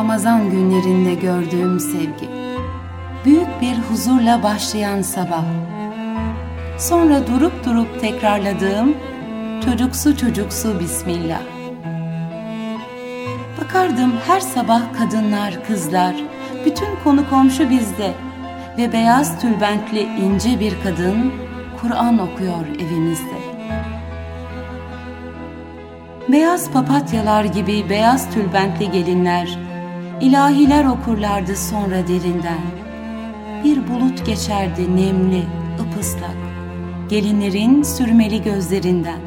Ramazan günlerinde gördüğüm sevgi. Büyük bir huzurla başlayan sabah. Sonra durup durup tekrarladığım çocuksu çocuksu Bismillah. Bakardım her sabah kadınlar, kızlar, bütün konu komşu bizde ve beyaz tülbentli ince bir kadın Kur'an okuyor evimizde. Beyaz papatyalar gibi beyaz tülbentli gelinler, ilahiler okurlardı sonra derinden. Bir bulut geçerdi nemli, ıpıslak, gelinlerin sürmeli gözlerinden.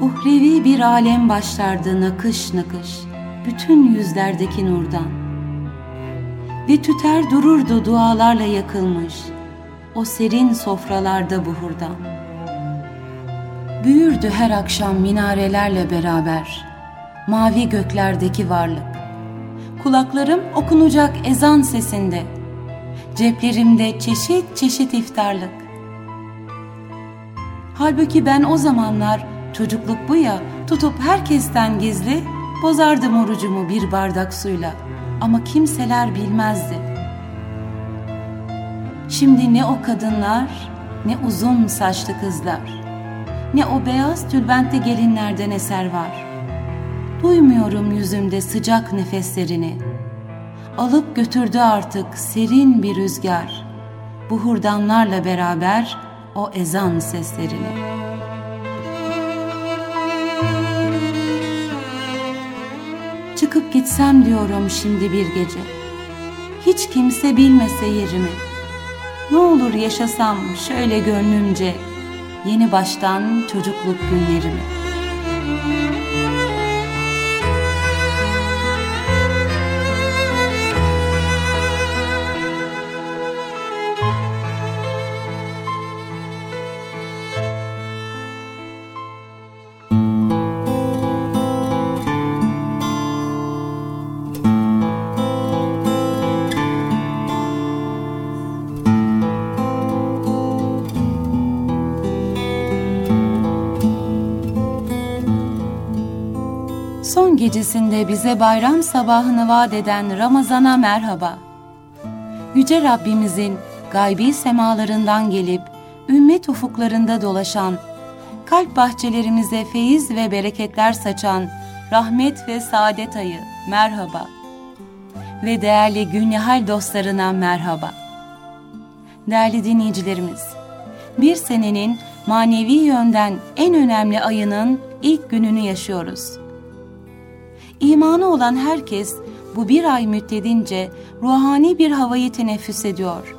Uhrevi bir alem başlardı nakış nakış, bütün yüzlerdeki nurdan. Ve tüter dururdu dualarla yakılmış, o serin sofralarda buhurdan büyürdü her akşam minarelerle beraber mavi göklerdeki varlık. Kulaklarım okunacak ezan sesinde, ceplerimde çeşit çeşit iftarlık. Halbuki ben o zamanlar çocukluk bu ya tutup herkesten gizli bozardım orucumu bir bardak suyla ama kimseler bilmezdi. Şimdi ne o kadınlar ne uzun saçlı kızlar ne o beyaz tülbentli gelinlerden eser var. Duymuyorum yüzümde sıcak nefeslerini. Alıp götürdü artık serin bir rüzgar. Bu hurdanlarla beraber o ezan seslerini. Çıkıp gitsem diyorum şimdi bir gece. Hiç kimse bilmese yerimi. Ne olur yaşasam şöyle gönlümce yeni baştan çocukluk günlerimi. Gecesinde bize bayram sabahını vaat eden Ramazan'a merhaba. Yüce Rabbimizin gaybi semalarından gelip ümmet ufuklarında dolaşan, kalp bahçelerimize feyiz ve bereketler saçan rahmet ve saadet ayı merhaba. Ve değerli Günyahal dostlarına merhaba. Değerli dinleyicilerimiz, bir senenin manevi yönden en önemli ayının ilk gününü yaşıyoruz. İmanı olan herkes bu bir ay müddedince ruhani bir havayı teneffüs ediyor.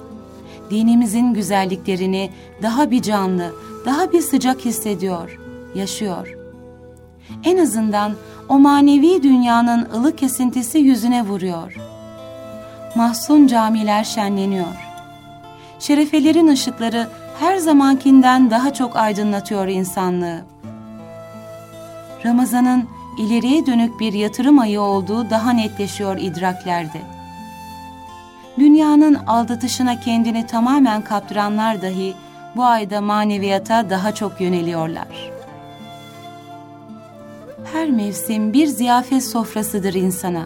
Dinimizin güzelliklerini daha bir canlı, daha bir sıcak hissediyor, yaşıyor. En azından o manevi dünyanın ılık kesintisi yüzüne vuruyor. Mahzun camiler şenleniyor. Şerefelerin ışıkları her zamankinden daha çok aydınlatıyor insanlığı. Ramazan'ın ileriye dönük bir yatırım ayı olduğu daha netleşiyor idraklerde. Dünyanın aldatışına kendini tamamen kaptıranlar dahi bu ayda maneviyata daha çok yöneliyorlar. Her mevsim bir ziyafet sofrasıdır insana.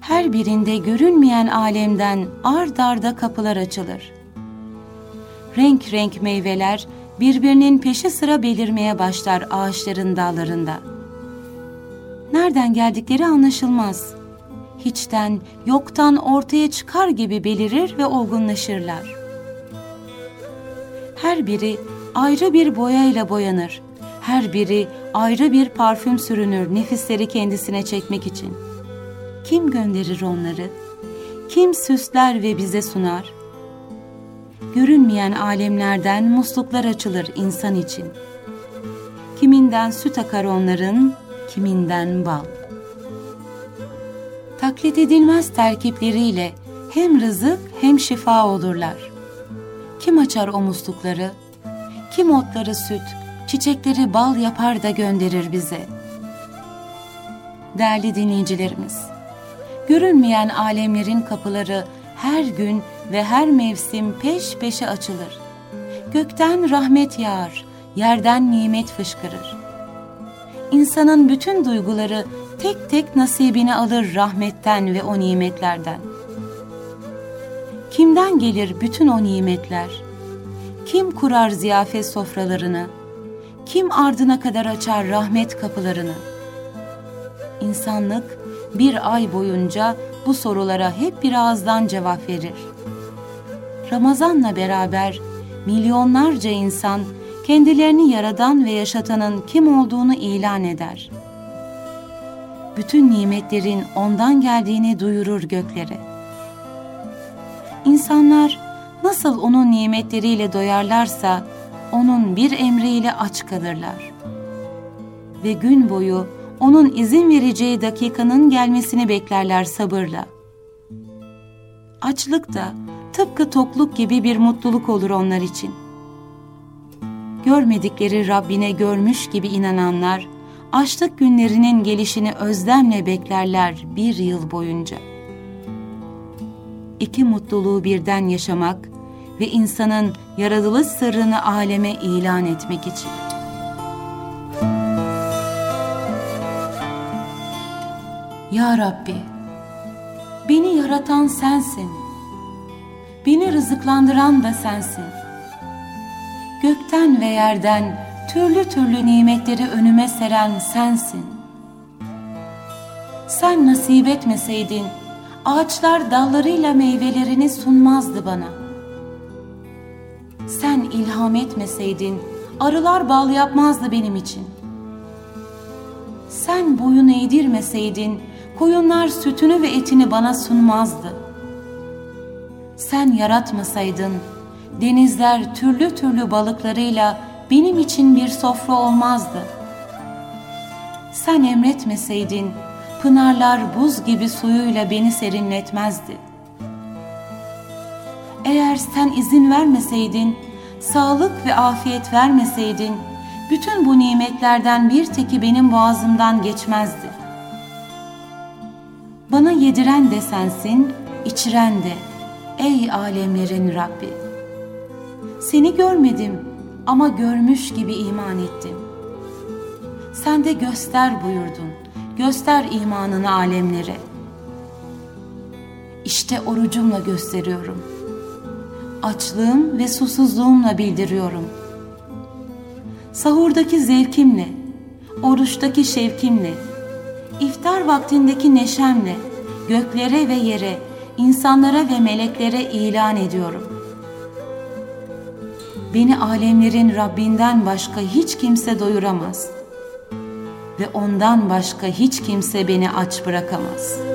Her birinde görünmeyen alemden ard arda kapılar açılır. Renk renk meyveler birbirinin peşi sıra belirmeye başlar ağaçların dallarında.'' Nereden geldikleri anlaşılmaz. Hiçten, yoktan ortaya çıkar gibi belirir ve olgunlaşırlar. Her biri ayrı bir boyayla boyanır. Her biri ayrı bir parfüm sürünür nefisleri kendisine çekmek için. Kim gönderir onları? Kim süsler ve bize sunar? Görünmeyen alemlerden musluklar açılır insan için. Kiminden süt akar onların, kiminden bal. Taklit edilmez terkipleriyle hem rızık hem şifa olurlar. Kim açar o muslukları? Kim otları süt, çiçekleri bal yapar da gönderir bize? Değerli dinleyicilerimiz, görünmeyen alemlerin kapıları her gün ve her mevsim peş peşe açılır. Gökten rahmet yağar, yerden nimet fışkırır insanın bütün duyguları tek tek nasibini alır rahmetten ve o nimetlerden. Kimden gelir bütün o nimetler? Kim kurar ziyafet sofralarını? Kim ardına kadar açar rahmet kapılarını? İnsanlık bir ay boyunca bu sorulara hep bir ağızdan cevap verir. Ramazanla beraber milyonlarca insan kendilerini yaradan ve yaşatanın kim olduğunu ilan eder. Bütün nimetlerin ondan geldiğini duyurur göklere. İnsanlar nasıl onun nimetleriyle doyarlarsa onun bir emriyle aç kalırlar. Ve gün boyu onun izin vereceği dakikanın gelmesini beklerler sabırla. Açlık da tıpkı tokluk gibi bir mutluluk olur onlar için. Görmedikleri Rabbine görmüş gibi inananlar, açlık günlerinin gelişini özlemle beklerler bir yıl boyunca. İki mutluluğu birden yaşamak ve insanın yaratılış sırrını aleme ilan etmek için. Ya Rabbi, beni yaratan sensin. Beni rızıklandıran da sensin. Gökten ve yerden türlü türlü nimetleri önüme seren sensin. Sen nasip etmeseydin, ağaçlar dallarıyla meyvelerini sunmazdı bana. Sen ilham etmeseydin, arılar bal yapmazdı benim için. Sen boyun eğdirmeseydin, koyunlar sütünü ve etini bana sunmazdı. Sen yaratmasaydın, denizler türlü türlü balıklarıyla benim için bir sofra olmazdı. Sen emretmeseydin, pınarlar buz gibi suyuyla beni serinletmezdi. Eğer sen izin vermeseydin, sağlık ve afiyet vermeseydin, bütün bu nimetlerden bir teki benim boğazımdan geçmezdi. Bana yediren de sensin, içiren de, ey alemlerin Rabbi. Seni görmedim ama görmüş gibi iman ettim. Sen de göster buyurdun, göster imanını alemlere. İşte orucumla gösteriyorum. Açlığım ve susuzluğumla bildiriyorum. Sahurdaki zevkimle, oruçtaki şevkimle, iftar vaktindeki neşemle göklere ve yere, insanlara ve meleklere ilan ediyorum. Beni alemlerin Rabbinden başka hiç kimse doyuramaz ve ondan başka hiç kimse beni aç bırakamaz.''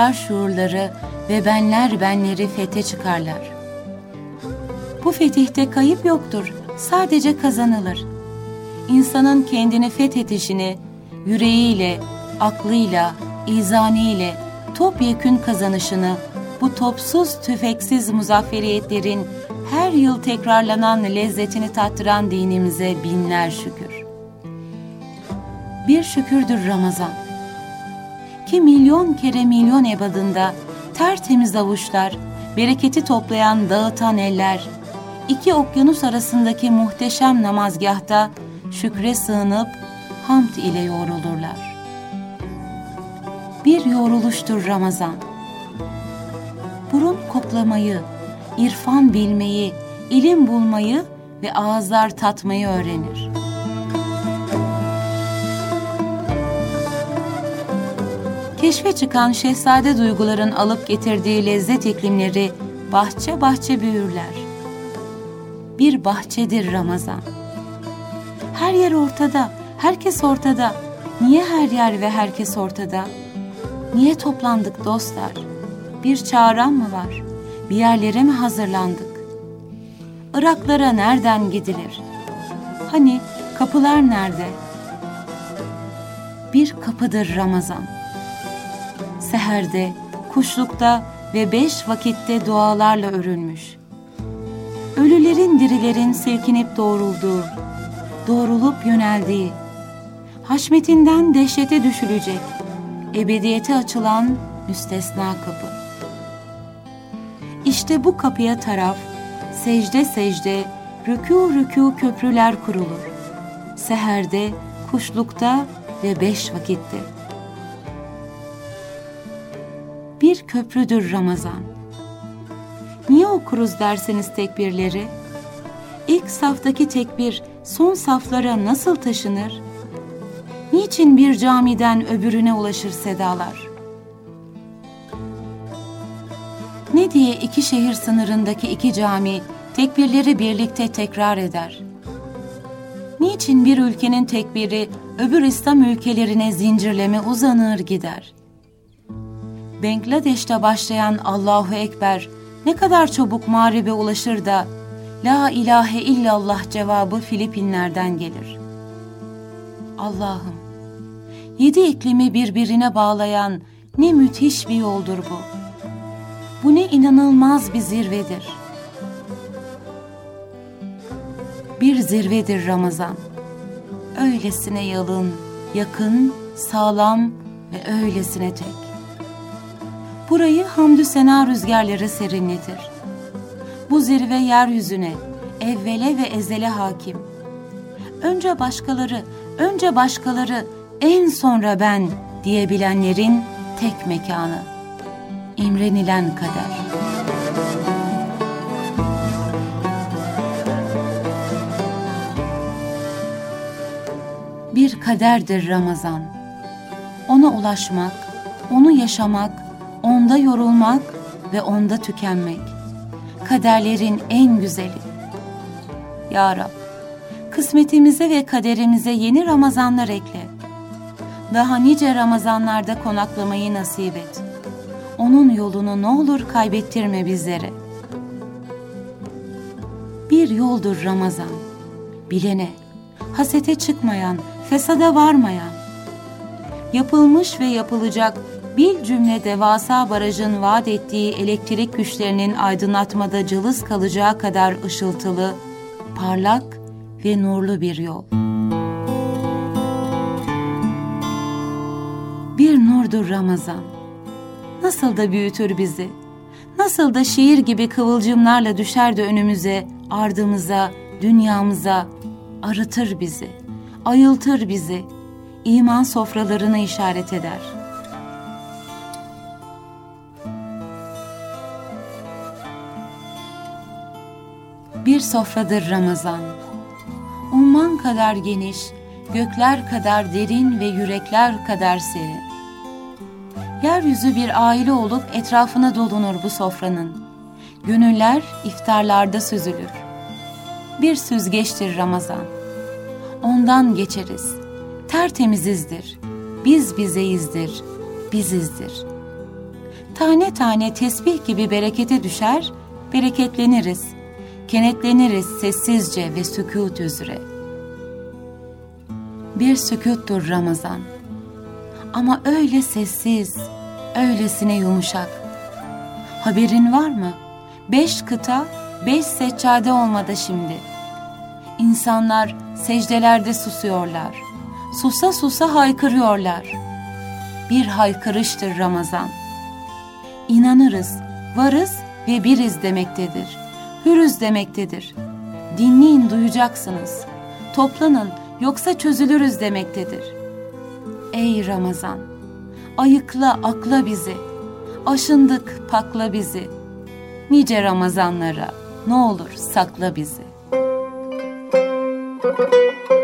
Şuurlar şuurları ve benler benleri fete çıkarlar. Bu fetihte kayıp yoktur, sadece kazanılır. İnsanın kendini fethedişini yüreğiyle, aklıyla, izaniyle topyekün kazanışını bu topsuz tüfeksiz muzafferiyetlerin her yıl tekrarlanan lezzetini tattıran dinimize binler şükür bir şükürdür Ramazan. Ki milyon kere milyon ebadında tertemiz avuçlar, bereketi toplayan dağıtan eller, iki okyanus arasındaki muhteşem namazgahta şükre sığınıp hamd ile yoğrulurlar. Bir yoğruluştur Ramazan. Burun koklamayı, irfan bilmeyi, ilim bulmayı ve ağızlar tatmayı öğrenir.'' Keşfe çıkan şehzade duyguların alıp getirdiği lezzet iklimleri bahçe bahçe büyürler. Bir bahçedir Ramazan. Her yer ortada, herkes ortada. Niye her yer ve herkes ortada? Niye toplandık dostlar? Bir çağıran mı var? Bir yerlere mi hazırlandık? Iraklara nereden gidilir? Hani kapılar nerede? Bir kapıdır Ramazan seherde, kuşlukta ve beş vakitte dualarla örülmüş. Ölülerin dirilerin silkinip doğrulduğu, doğrulup yöneldiği, haşmetinden dehşete düşülecek, ebediyete açılan müstesna kapı. İşte bu kapıya taraf, secde secde, rükû rükû köprüler kurulur. Seherde, kuşlukta ve beş vakitte bir köprüdür Ramazan. Niye okuruz derseniz tekbirleri? İlk saftaki tekbir son saflara nasıl taşınır? Niçin bir camiden öbürüne ulaşır sedalar? Ne diye iki şehir sınırındaki iki cami tekbirleri birlikte tekrar eder? Niçin bir ülkenin tekbiri öbür İslam ülkelerine zincirleme uzanır gider?'' Bangladeş'te başlayan Allahu Ekber ne kadar çabuk mağribe ulaşır da La ilahe illallah cevabı Filipinler'den gelir. Allah'ım, yedi iklimi birbirine bağlayan ne müthiş bir yoldur bu. Bu ne inanılmaz bir zirvedir. Bir zirvedir Ramazan. Öylesine yalın, yakın, sağlam ve öylesine tek. Burayı hamdü sena rüzgarları serinletir. Bu zirve yeryüzüne, evvele ve ezele hakim. Önce başkaları, önce başkaları, en sonra ben diyebilenlerin tek mekanı. İmrenilen kader. Bir kaderdir Ramazan. Ona ulaşmak, onu yaşamak, onda yorulmak ve onda tükenmek. Kaderlerin en güzeli. Ya Rab, kısmetimize ve kaderimize yeni Ramazanlar ekle. Daha nice Ramazanlarda konaklamayı nasip et. Onun yolunu ne olur kaybettirme bizlere. Bir yoldur Ramazan, bilene, hasete çıkmayan, fesada varmayan. Yapılmış ve yapılacak bir cümle devasa barajın vaat ettiği elektrik güçlerinin aydınlatmada cılız kalacağı kadar ışıltılı, parlak ve nurlu bir yol. Bir nurdur Ramazan. Nasıl da büyütür bizi. Nasıl da şiir gibi kıvılcımlarla düşer de önümüze, ardımıza, dünyamıza, arıtır bizi, ayıltır bizi, iman sofralarını işaret eder.'' Bir sofradır Ramazan. Umman kadar geniş, gökler kadar derin ve yürekler kadar serin. Yeryüzü bir aile olup etrafına dolunur bu sofranın. Gönüller iftarlarda süzülür. Bir süzgeçtir Ramazan. Ondan geçeriz. Tertemizizdir. Biz bizeyizdir. Bizizdir. Tane tane tesbih gibi berekete düşer, bereketleniriz.'' Kenetleniriz sessizce ve sükut üzere. Bir sükuttur Ramazan. Ama öyle sessiz, öylesine yumuşak. Haberin var mı? Beş kıta, beş seccade olmadı şimdi. İnsanlar secdelerde susuyorlar. Susa susa haykırıyorlar. Bir haykırıştır Ramazan. İnanırız, varız ve biriz demektedir hürüz demektedir. Dinleyin duyacaksınız. Toplanın yoksa çözülürüz demektedir. Ey Ramazan! Ayıkla akla bizi. Aşındık pakla bizi. Nice Ramazanlara ne olur sakla bizi. İncecikten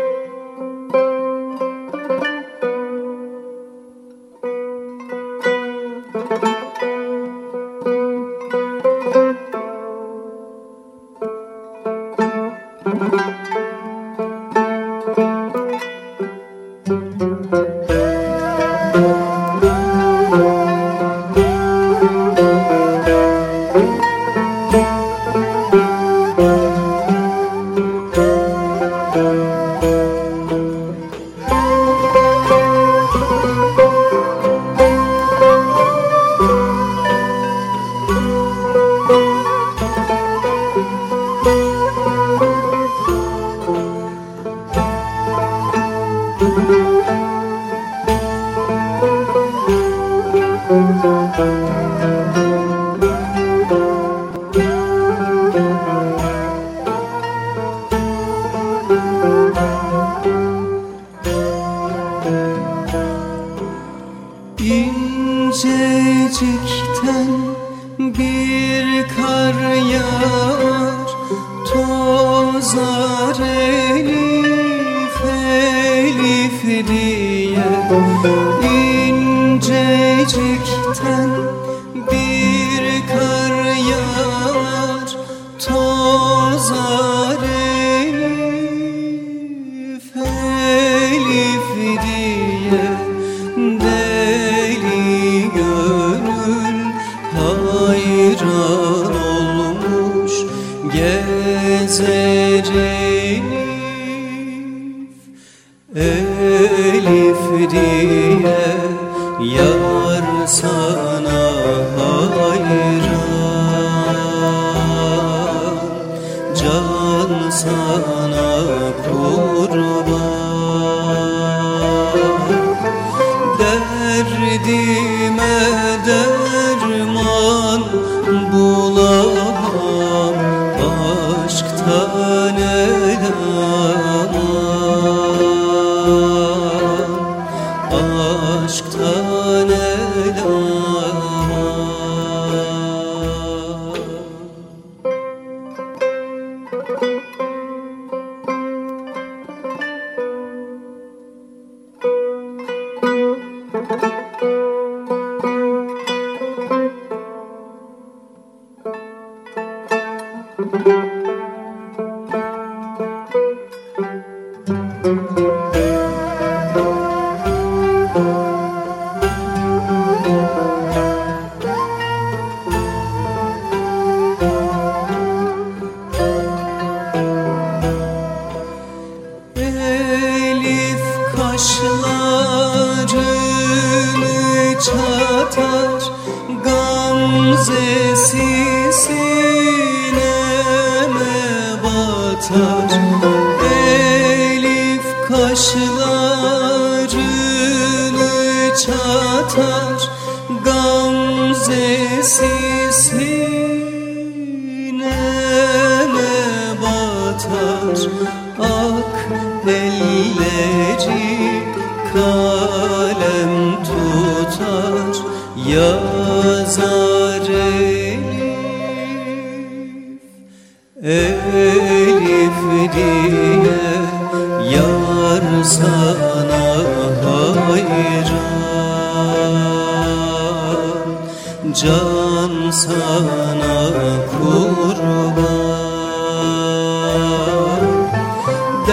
Tozar elif elif diye İncecikten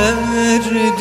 Değerli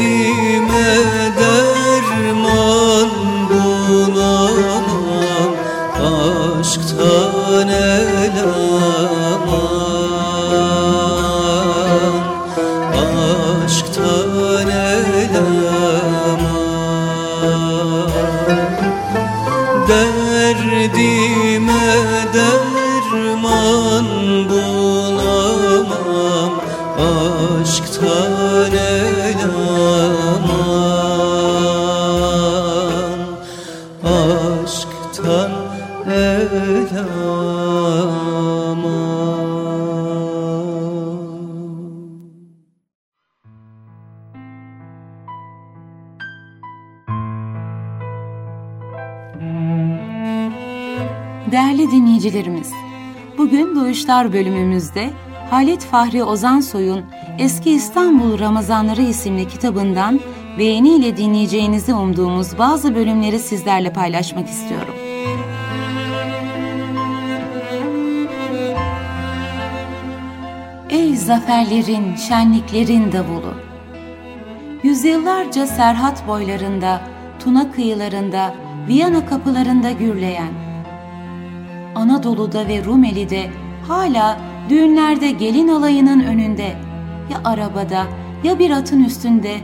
Doğuşlar bölümümüzde Halit Fahri Ozansoy'un Eski İstanbul Ramazanları isimli kitabından beğeniyle dinleyeceğinizi umduğumuz bazı bölümleri sizlerle paylaşmak istiyorum. Ey zaferlerin, şenliklerin davulu! Yüzyıllarca Serhat boylarında, Tuna kıyılarında, Viyana kapılarında gürleyen, Anadolu'da ve Rumeli'de hala düğünlerde gelin alayının önünde ya arabada ya bir atın üstünde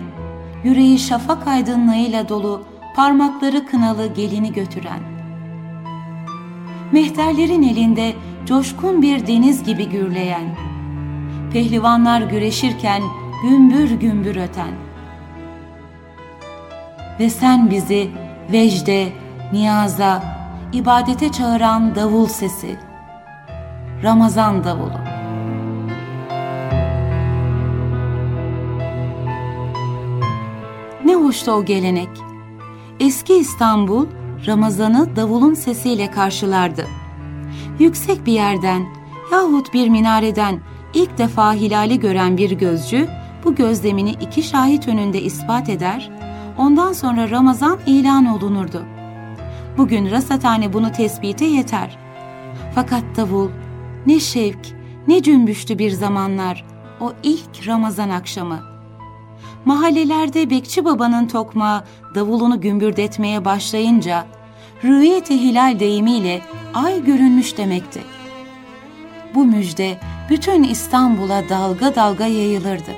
yüreği şafak aydınlığıyla dolu parmakları kınalı gelini götüren. Mehterlerin elinde coşkun bir deniz gibi gürleyen. Pehlivanlar güreşirken gümbür gümbür öten. Ve sen bizi vecde, niyaza, ibadete çağıran davul sesi. Ramazan davulu. Ne hoştu o gelenek. Eski İstanbul Ramazan'ı davulun sesiyle karşılardı. Yüksek bir yerden yahut bir minareden ilk defa hilali gören bir gözcü bu gözlemini iki şahit önünde ispat eder, ondan sonra Ramazan ilan olunurdu.'' Bugün rasathane bunu tespite yeter. Fakat davul ne şevk ne cümbüştü bir zamanlar o ilk Ramazan akşamı. Mahallelerde Bekçi Baba'nın tokmağı davulunu gümbürdetmeye başlayınca rüyeti hilal deyimiyle ay görünmüş demekti. Bu müjde bütün İstanbul'a dalga dalga yayılırdı.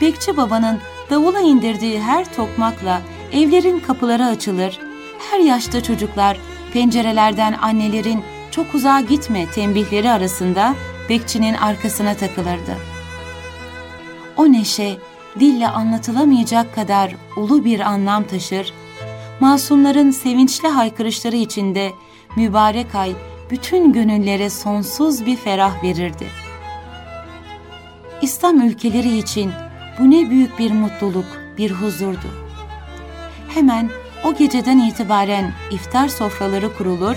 Bekçi Baba'nın davula indirdiği her tokmakla evlerin kapıları açılır, her yaşta çocuklar pencerelerden annelerin çok uzağa gitme tembihleri arasında bekçinin arkasına takılırdı. O neşe dille anlatılamayacak kadar ulu bir anlam taşır, masumların sevinçli haykırışları içinde mübarek ay bütün gönüllere sonsuz bir ferah verirdi. İslam ülkeleri için bu ne büyük bir mutluluk, bir huzurdu. Hemen o geceden itibaren iftar sofraları kurulur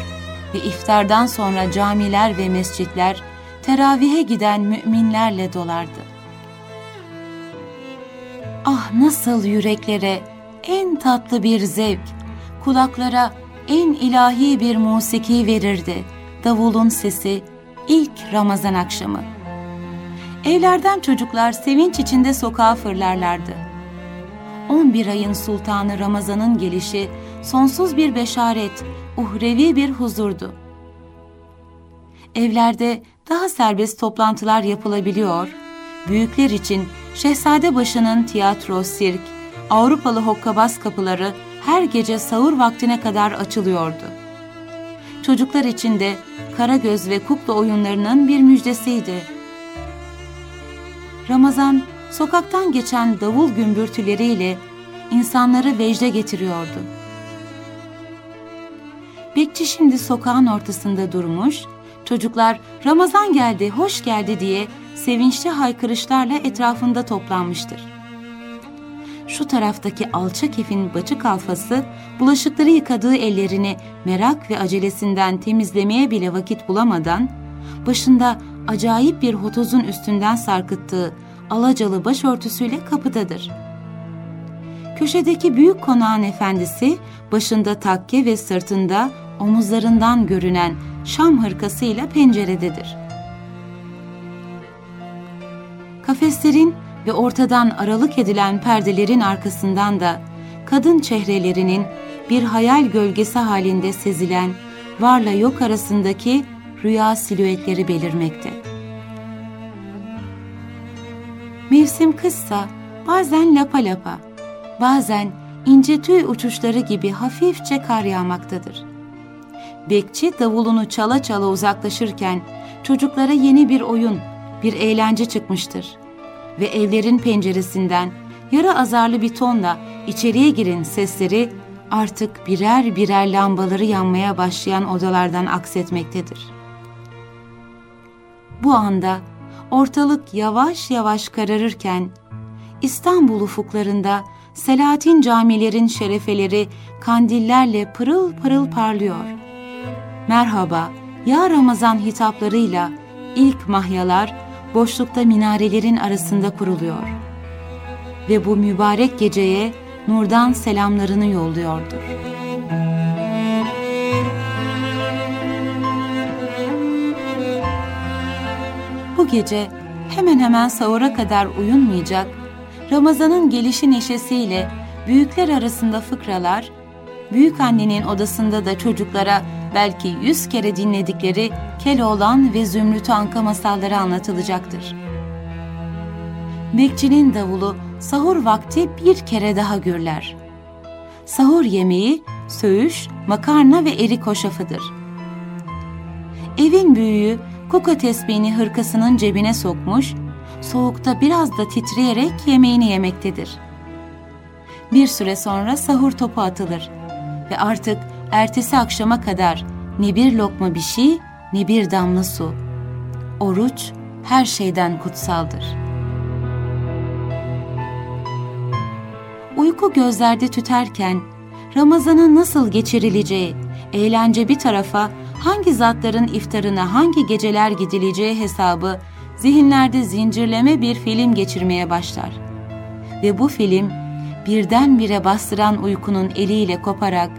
ve iftardan sonra camiler ve mescitler teravihe giden müminlerle dolardı. Ah nasıl yüreklere en tatlı bir zevk, kulaklara en ilahi bir musiki verirdi davulun sesi ilk Ramazan akşamı. Evlerden çocuklar sevinç içinde sokağa fırlarlardı. 11 ayın sultanı Ramazan'ın gelişi sonsuz bir beşaret, uhrevi bir huzurdu. Evlerde daha serbest toplantılar yapılabiliyor, büyükler için Şehzade başının tiyatro, sirk, Avrupalı hokkabaz kapıları her gece sahur vaktine kadar açılıyordu. Çocuklar için de Karagöz ve kukla oyunlarının bir müjdesiydi. Ramazan, sokaktan geçen davul gümbürtüleriyle insanları vecde getiriyordu. Bekçi şimdi sokağın ortasında durmuş, çocuklar Ramazan geldi, hoş geldi diye sevinçli haykırışlarla etrafında toplanmıştır. Şu taraftaki alçak efin bacı kalfası bulaşıkları yıkadığı ellerini merak ve acelesinden temizlemeye bile vakit bulamadan başında acayip bir hotozun üstünden sarkıttığı alacalı başörtüsüyle kapıdadır. Köşedeki büyük konağın efendisi başında takke ve sırtında omuzlarından görünen şam hırkasıyla pencerededir. Kafeslerin ve ortadan aralık edilen perdelerin arkasından da kadın çehrelerinin bir hayal gölgesi halinde sezilen varla yok arasındaki rüya silüetleri belirmekte. Mevsim kızsa bazen lapa lapa, bazen ince tüy uçuşları gibi hafifçe kar yağmaktadır. Bekçi davulunu çala çala uzaklaşırken çocuklara yeni bir oyun, bir eğlence çıkmıştır. Ve evlerin penceresinden yara azarlı bir tonla içeriye girin sesleri artık birer birer lambaları yanmaya başlayan odalardan aksetmektedir. Bu anda ortalık yavaş yavaş kararırken İstanbul ufuklarında Selahattin camilerin şerefeleri kandillerle pırıl pırıl parlıyor. Merhaba, ya Ramazan hitaplarıyla ilk mahyalar boşlukta minarelerin arasında kuruluyor. Ve bu mübarek geceye nurdan selamlarını yolluyordur. Bu gece hemen hemen sahura kadar uyunmayacak, Ramazan'ın gelişi neşesiyle büyükler arasında fıkralar, büyük annenin odasında da çocuklara belki yüz kere dinledikleri Keloğlan ve Zümrüt Anka masalları anlatılacaktır. Bekçinin davulu sahur vakti bir kere daha gürler. Sahur yemeği söğüş, makarna ve erik hoşafıdır. Evin büyüğü kuka tesbihini hırkasının cebine sokmuş, soğukta biraz da titreyerek yemeğini yemektedir. Bir süre sonra sahur topu atılır ve artık ertesi akşama kadar ne bir lokma bir şey ne bir damla su. Oruç her şeyden kutsaldır. Uyku gözlerde tüterken Ramazan'ın nasıl geçirileceği, eğlence bir tarafa hangi zatların iftarına hangi geceler gidileceği hesabı zihinlerde zincirleme bir film geçirmeye başlar. Ve bu film birdenbire bastıran uykunun eliyle koparak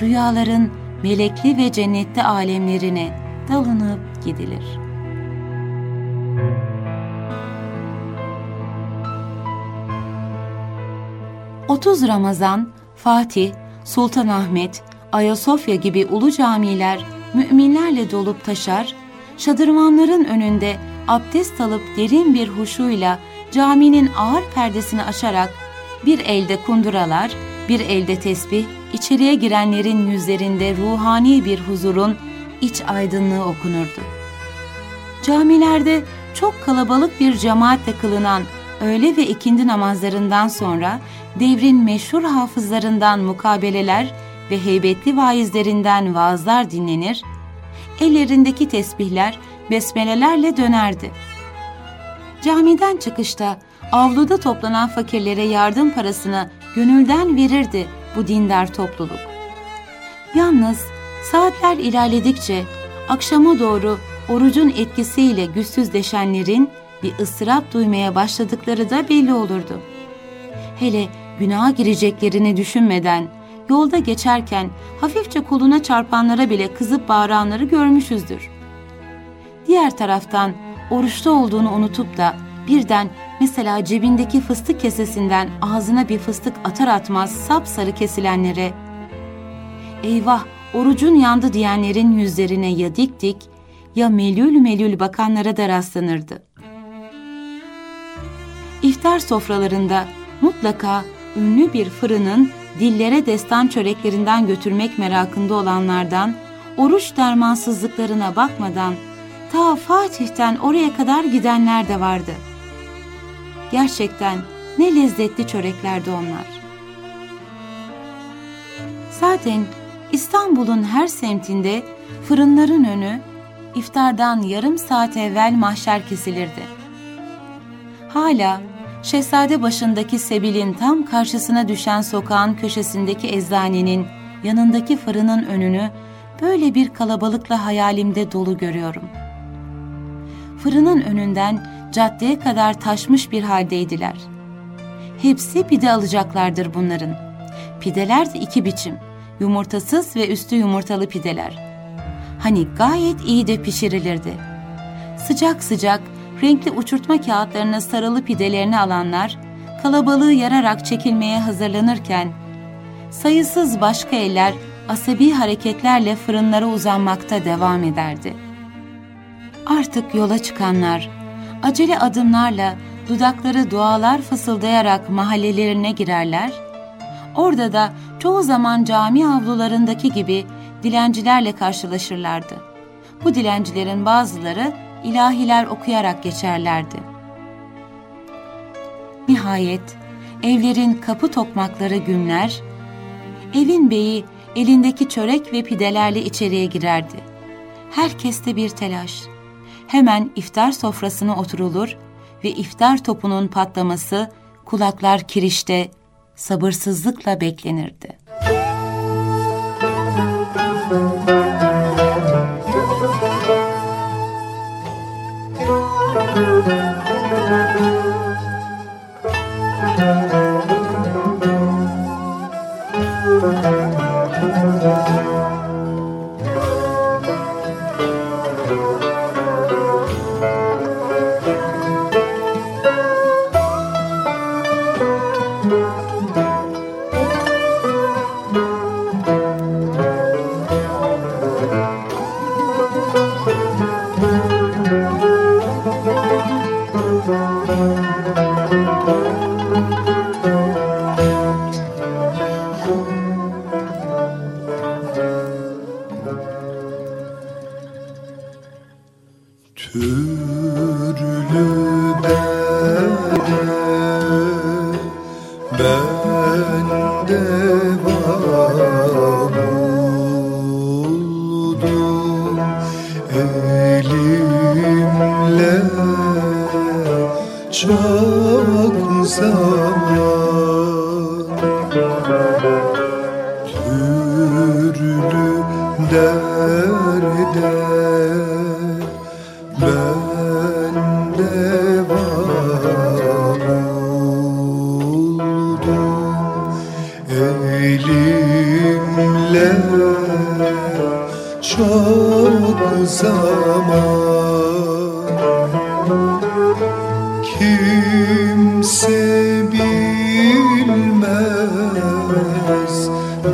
rüyaların melekli ve cennetli alemlerine dalınıp gidilir. Otuz Ramazan, Fatih, Sultanahmet, Ayasofya gibi ulu camiler müminlerle dolup taşar, şadırvanların önünde abdest alıp derin bir huşuyla caminin ağır perdesini açarak bir elde kunduralar, bir elde tesbih, içeriye girenlerin yüzlerinde ruhani bir huzurun iç aydınlığı okunurdu. Camilerde çok kalabalık bir cemaatle kılınan öğle ve ikindi namazlarından sonra devrin meşhur hafızlarından mukabeleler ve heybetli vaizlerinden vaazlar dinlenir, ellerindeki tesbihler besmelelerle dönerdi. Camiden çıkışta avluda toplanan fakirlere yardım parasını gönülden verirdi bu dindar topluluk. Yalnız saatler ilerledikçe akşama doğru orucun etkisiyle güçsüzleşenlerin bir ıstırap duymaya başladıkları da belli olurdu. Hele günaha gireceklerini düşünmeden yolda geçerken hafifçe koluna çarpanlara bile kızıp bağıranları görmüşüzdür. Diğer taraftan oruçta olduğunu unutup da birden mesela cebindeki fıstık kesesinden ağzına bir fıstık atar atmaz sapsarı kesilenlere eyvah orucun yandı diyenlerin yüzlerine ya dik dik ya melül melül bakanlara da rastlanırdı. İftar sofralarında mutlaka ünlü bir fırının dillere destan çöreklerinden götürmek merakında olanlardan oruç dermansızlıklarına bakmadan ta Fatih'ten oraya kadar gidenler de vardı. Gerçekten ne lezzetli çöreklerdi onlar. Zaten İstanbul'un her semtinde fırınların önü iftardan yarım saat evvel mahşer kesilirdi. Hala Şehzade başındaki Sebil'in tam karşısına düşen sokağın köşesindeki eczanenin yanındaki fırının önünü böyle bir kalabalıkla hayalimde dolu görüyorum. Fırının önünden caddeye kadar taşmış bir haldeydiler. Hepsi pide alacaklardır bunların. Pideler de iki biçim, yumurtasız ve üstü yumurtalı pideler. Hani gayet iyi de pişirilirdi. Sıcak sıcak renkli uçurtma kağıtlarına sarılı pidelerini alanlar, kalabalığı yararak çekilmeye hazırlanırken, sayısız başka eller asabi hareketlerle fırınlara uzanmakta devam ederdi. Artık yola çıkanlar, acele adımlarla dudakları dualar fısıldayarak mahallelerine girerler, orada da çoğu zaman cami avlularındaki gibi dilencilerle karşılaşırlardı. Bu dilencilerin bazıları ilahiler okuyarak geçerlerdi. Nihayet evlerin kapı tokmakları gümler, evin beyi elindeki çörek ve pidelerle içeriye girerdi. Herkeste bir telaş. Hemen iftar sofrasına oturulur ve iftar topunun patlaması kulaklar kirişte sabırsızlıkla beklenirdi.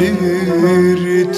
Bir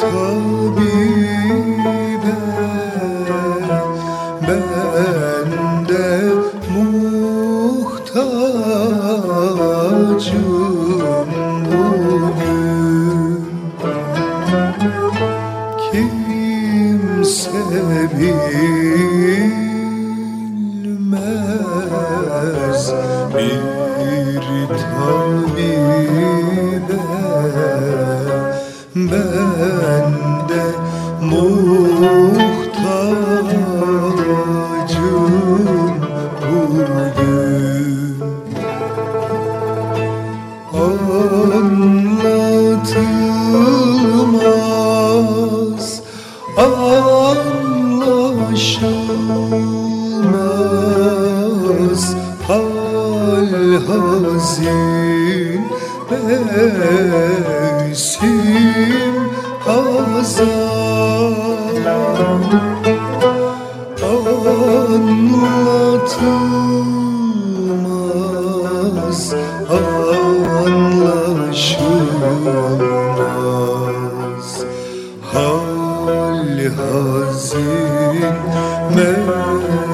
çıkan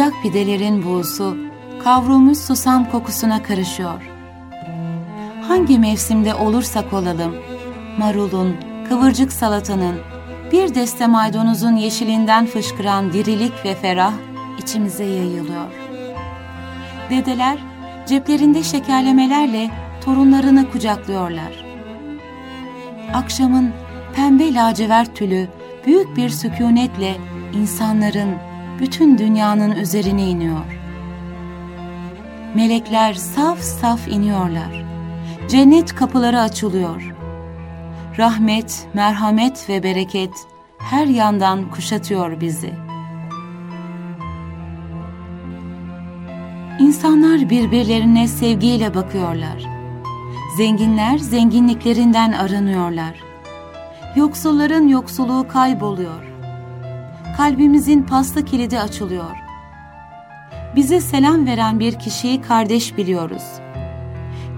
sıcak pidelerin buğusu kavrulmuş susam kokusuna karışıyor. Hangi mevsimde olursak olalım, marulun, kıvırcık salatanın, bir deste maydanozun yeşilinden fışkıran dirilik ve ferah içimize yayılıyor. Dedeler ceplerinde şekerlemelerle torunlarını kucaklıyorlar. Akşamın pembe lacivert tülü büyük bir sükunetle insanların bütün dünyanın üzerine iniyor. Melekler saf saf iniyorlar. Cennet kapıları açılıyor. Rahmet, merhamet ve bereket her yandan kuşatıyor bizi. İnsanlar birbirlerine sevgiyle bakıyorlar. Zenginler zenginliklerinden aranıyorlar. Yoksulların yoksulluğu kayboluyor kalbimizin pasta kilidi açılıyor. Bize selam veren bir kişiyi kardeş biliyoruz.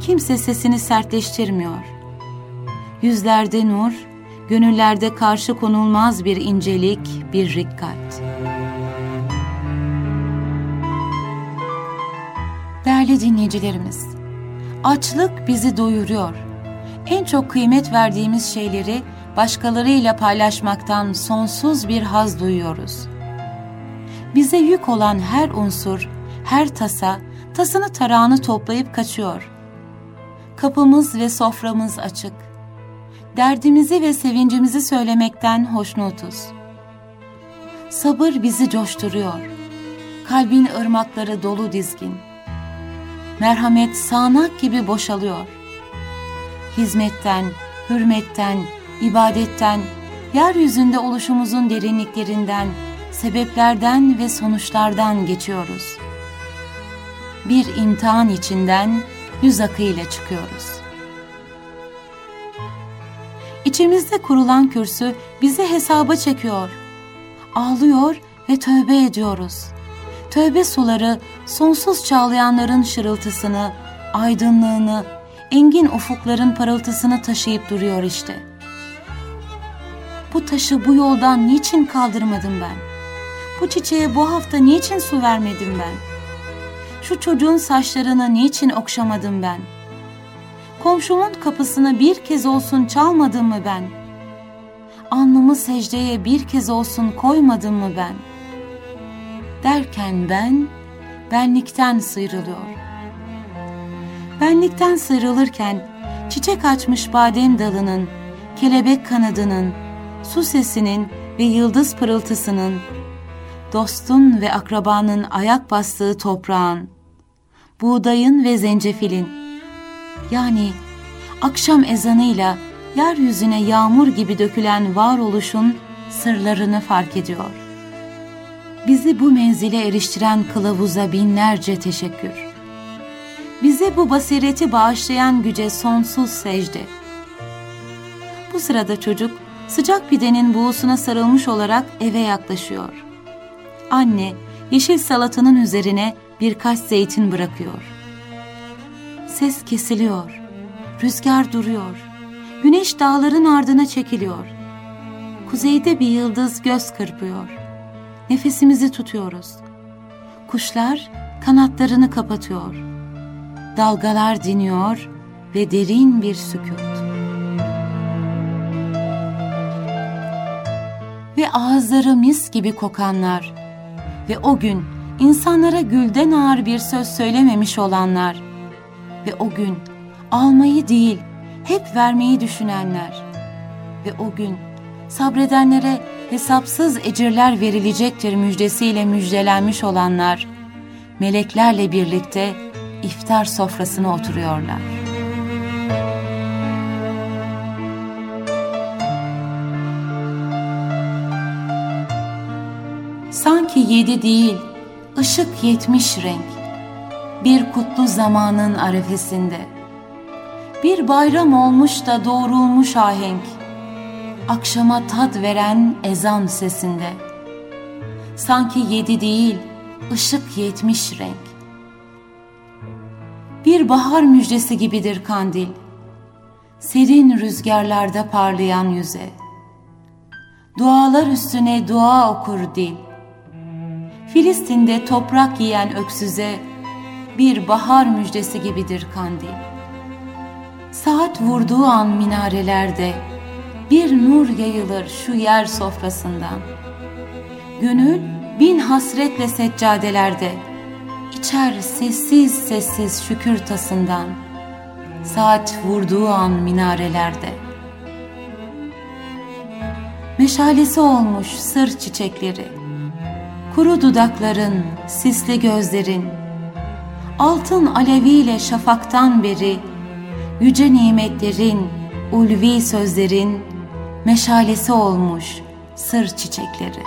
Kimse sesini sertleştirmiyor. Yüzlerde nur, gönüllerde karşı konulmaz bir incelik, bir rikkat. Değerli dinleyicilerimiz, açlık bizi doyuruyor. En çok kıymet verdiğimiz şeyleri başkalarıyla paylaşmaktan sonsuz bir haz duyuyoruz. Bize yük olan her unsur, her tasa, tasını tarağını toplayıp kaçıyor. Kapımız ve soframız açık. Derdimizi ve sevincimizi söylemekten hoşnutuz. Sabır bizi coşturuyor. Kalbin ırmakları dolu dizgin. Merhamet sağanak gibi boşalıyor. Hizmetten, hürmetten, ibadetten, yeryüzünde oluşumuzun derinliklerinden, sebeplerden ve sonuçlardan geçiyoruz. Bir imtihan içinden yüz akıyla çıkıyoruz. İçimizde kurulan kürsü bizi hesaba çekiyor. Ağlıyor ve tövbe ediyoruz. Tövbe suları sonsuz çağlayanların şırıltısını, aydınlığını, engin ufukların parıltısını taşıyıp duruyor işte.'' Bu taşı bu yoldan niçin kaldırmadım ben? Bu çiçeğe bu hafta niçin su vermedim ben? Şu çocuğun saçlarını niçin okşamadım ben? Komşumun kapısını bir kez olsun çalmadım mı ben? Alnımı secdeye bir kez olsun koymadım mı ben? Derken ben benlikten sıyrılıyor. Benlikten sıyrılırken çiçek açmış badem dalının, kelebek kanadının, su sesinin ve yıldız pırıltısının, dostun ve akrabanın ayak bastığı toprağın, buğdayın ve zencefilin, yani akşam ezanıyla yeryüzüne yağmur gibi dökülen varoluşun sırlarını fark ediyor. Bizi bu menzile eriştiren kılavuza binlerce teşekkür. Bize bu basireti bağışlayan güce sonsuz secde. Bu sırada çocuk sıcak pidenin buğusuna sarılmış olarak eve yaklaşıyor. Anne yeşil salatanın üzerine birkaç zeytin bırakıyor. Ses kesiliyor. Rüzgar duruyor. Güneş dağların ardına çekiliyor. Kuzeyde bir yıldız göz kırpıyor. Nefesimizi tutuyoruz. Kuşlar kanatlarını kapatıyor. Dalgalar diniyor ve derin bir sükut. Ve ağızları mis gibi kokanlar. Ve o gün insanlara gülden ağır bir söz söylememiş olanlar. Ve o gün almayı değil hep vermeyi düşünenler. Ve o gün sabredenlere hesapsız ecirler verilecektir müjdesiyle müjdelenmiş olanlar meleklerle birlikte iftar sofrasına oturuyorlar. Sanki yedi değil, ışık yetmiş renk. Bir kutlu zamanın arefesinde. Bir bayram olmuş da doğrulmuş ahenk. Akşama tad veren ezan sesinde. Sanki yedi değil, ışık yetmiş renk. Bir bahar müjdesi gibidir kandil. Serin rüzgarlarda parlayan yüze. Dualar üstüne dua okur dil Filistin'de toprak yiyen öksüze bir bahar müjdesi gibidir kandil. Saat vurduğu an minarelerde bir nur yayılır şu yer sofrasından. Gönül bin hasretle seccadelerde içer sessiz sessiz şükür tasından. Saat vurduğu an minarelerde. Meşalesi olmuş sır çiçekleri Kuru dudakların, sisli gözlerin, Altın aleviyle şafaktan beri, Yüce nimetlerin, ulvi sözlerin, Meşalesi olmuş sır çiçekleri.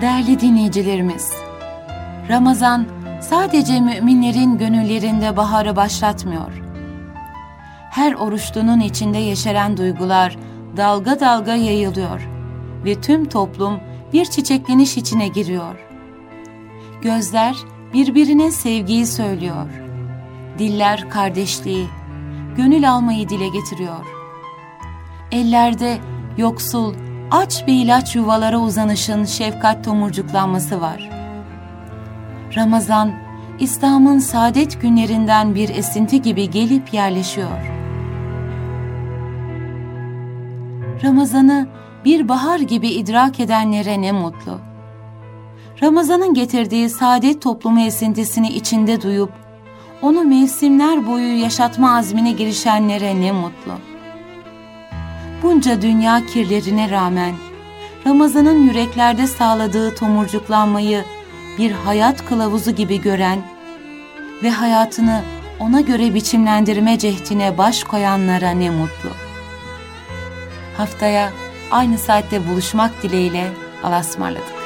Değerli dinleyicilerimiz, Ramazan sadece müminlerin gönüllerinde baharı başlatmıyor. Her oruçlunun içinde yeşeren duygular dalga dalga yayılıyor ve tüm toplum bir çiçekleniş içine giriyor. Gözler birbirine sevgiyi söylüyor. Diller kardeşliği, gönül almayı dile getiriyor. Ellerde yoksul, aç bir ilaç yuvalara uzanışın şefkat tomurcuklanması var.'' Ramazan, İslam'ın saadet günlerinden bir esinti gibi gelip yerleşiyor. Ramazan'ı bir bahar gibi idrak edenlere ne mutlu. Ramazan'ın getirdiği saadet toplumu esintisini içinde duyup, onu mevsimler boyu yaşatma azmine girişenlere ne mutlu. Bunca dünya kirlerine rağmen, Ramazan'ın yüreklerde sağladığı tomurcuklanmayı bir hayat kılavuzu gibi gören ve hayatını ona göre biçimlendirme cehdine baş koyanlara ne mutlu. Haftaya aynı saatte buluşmak dileğiyle alasmarladık.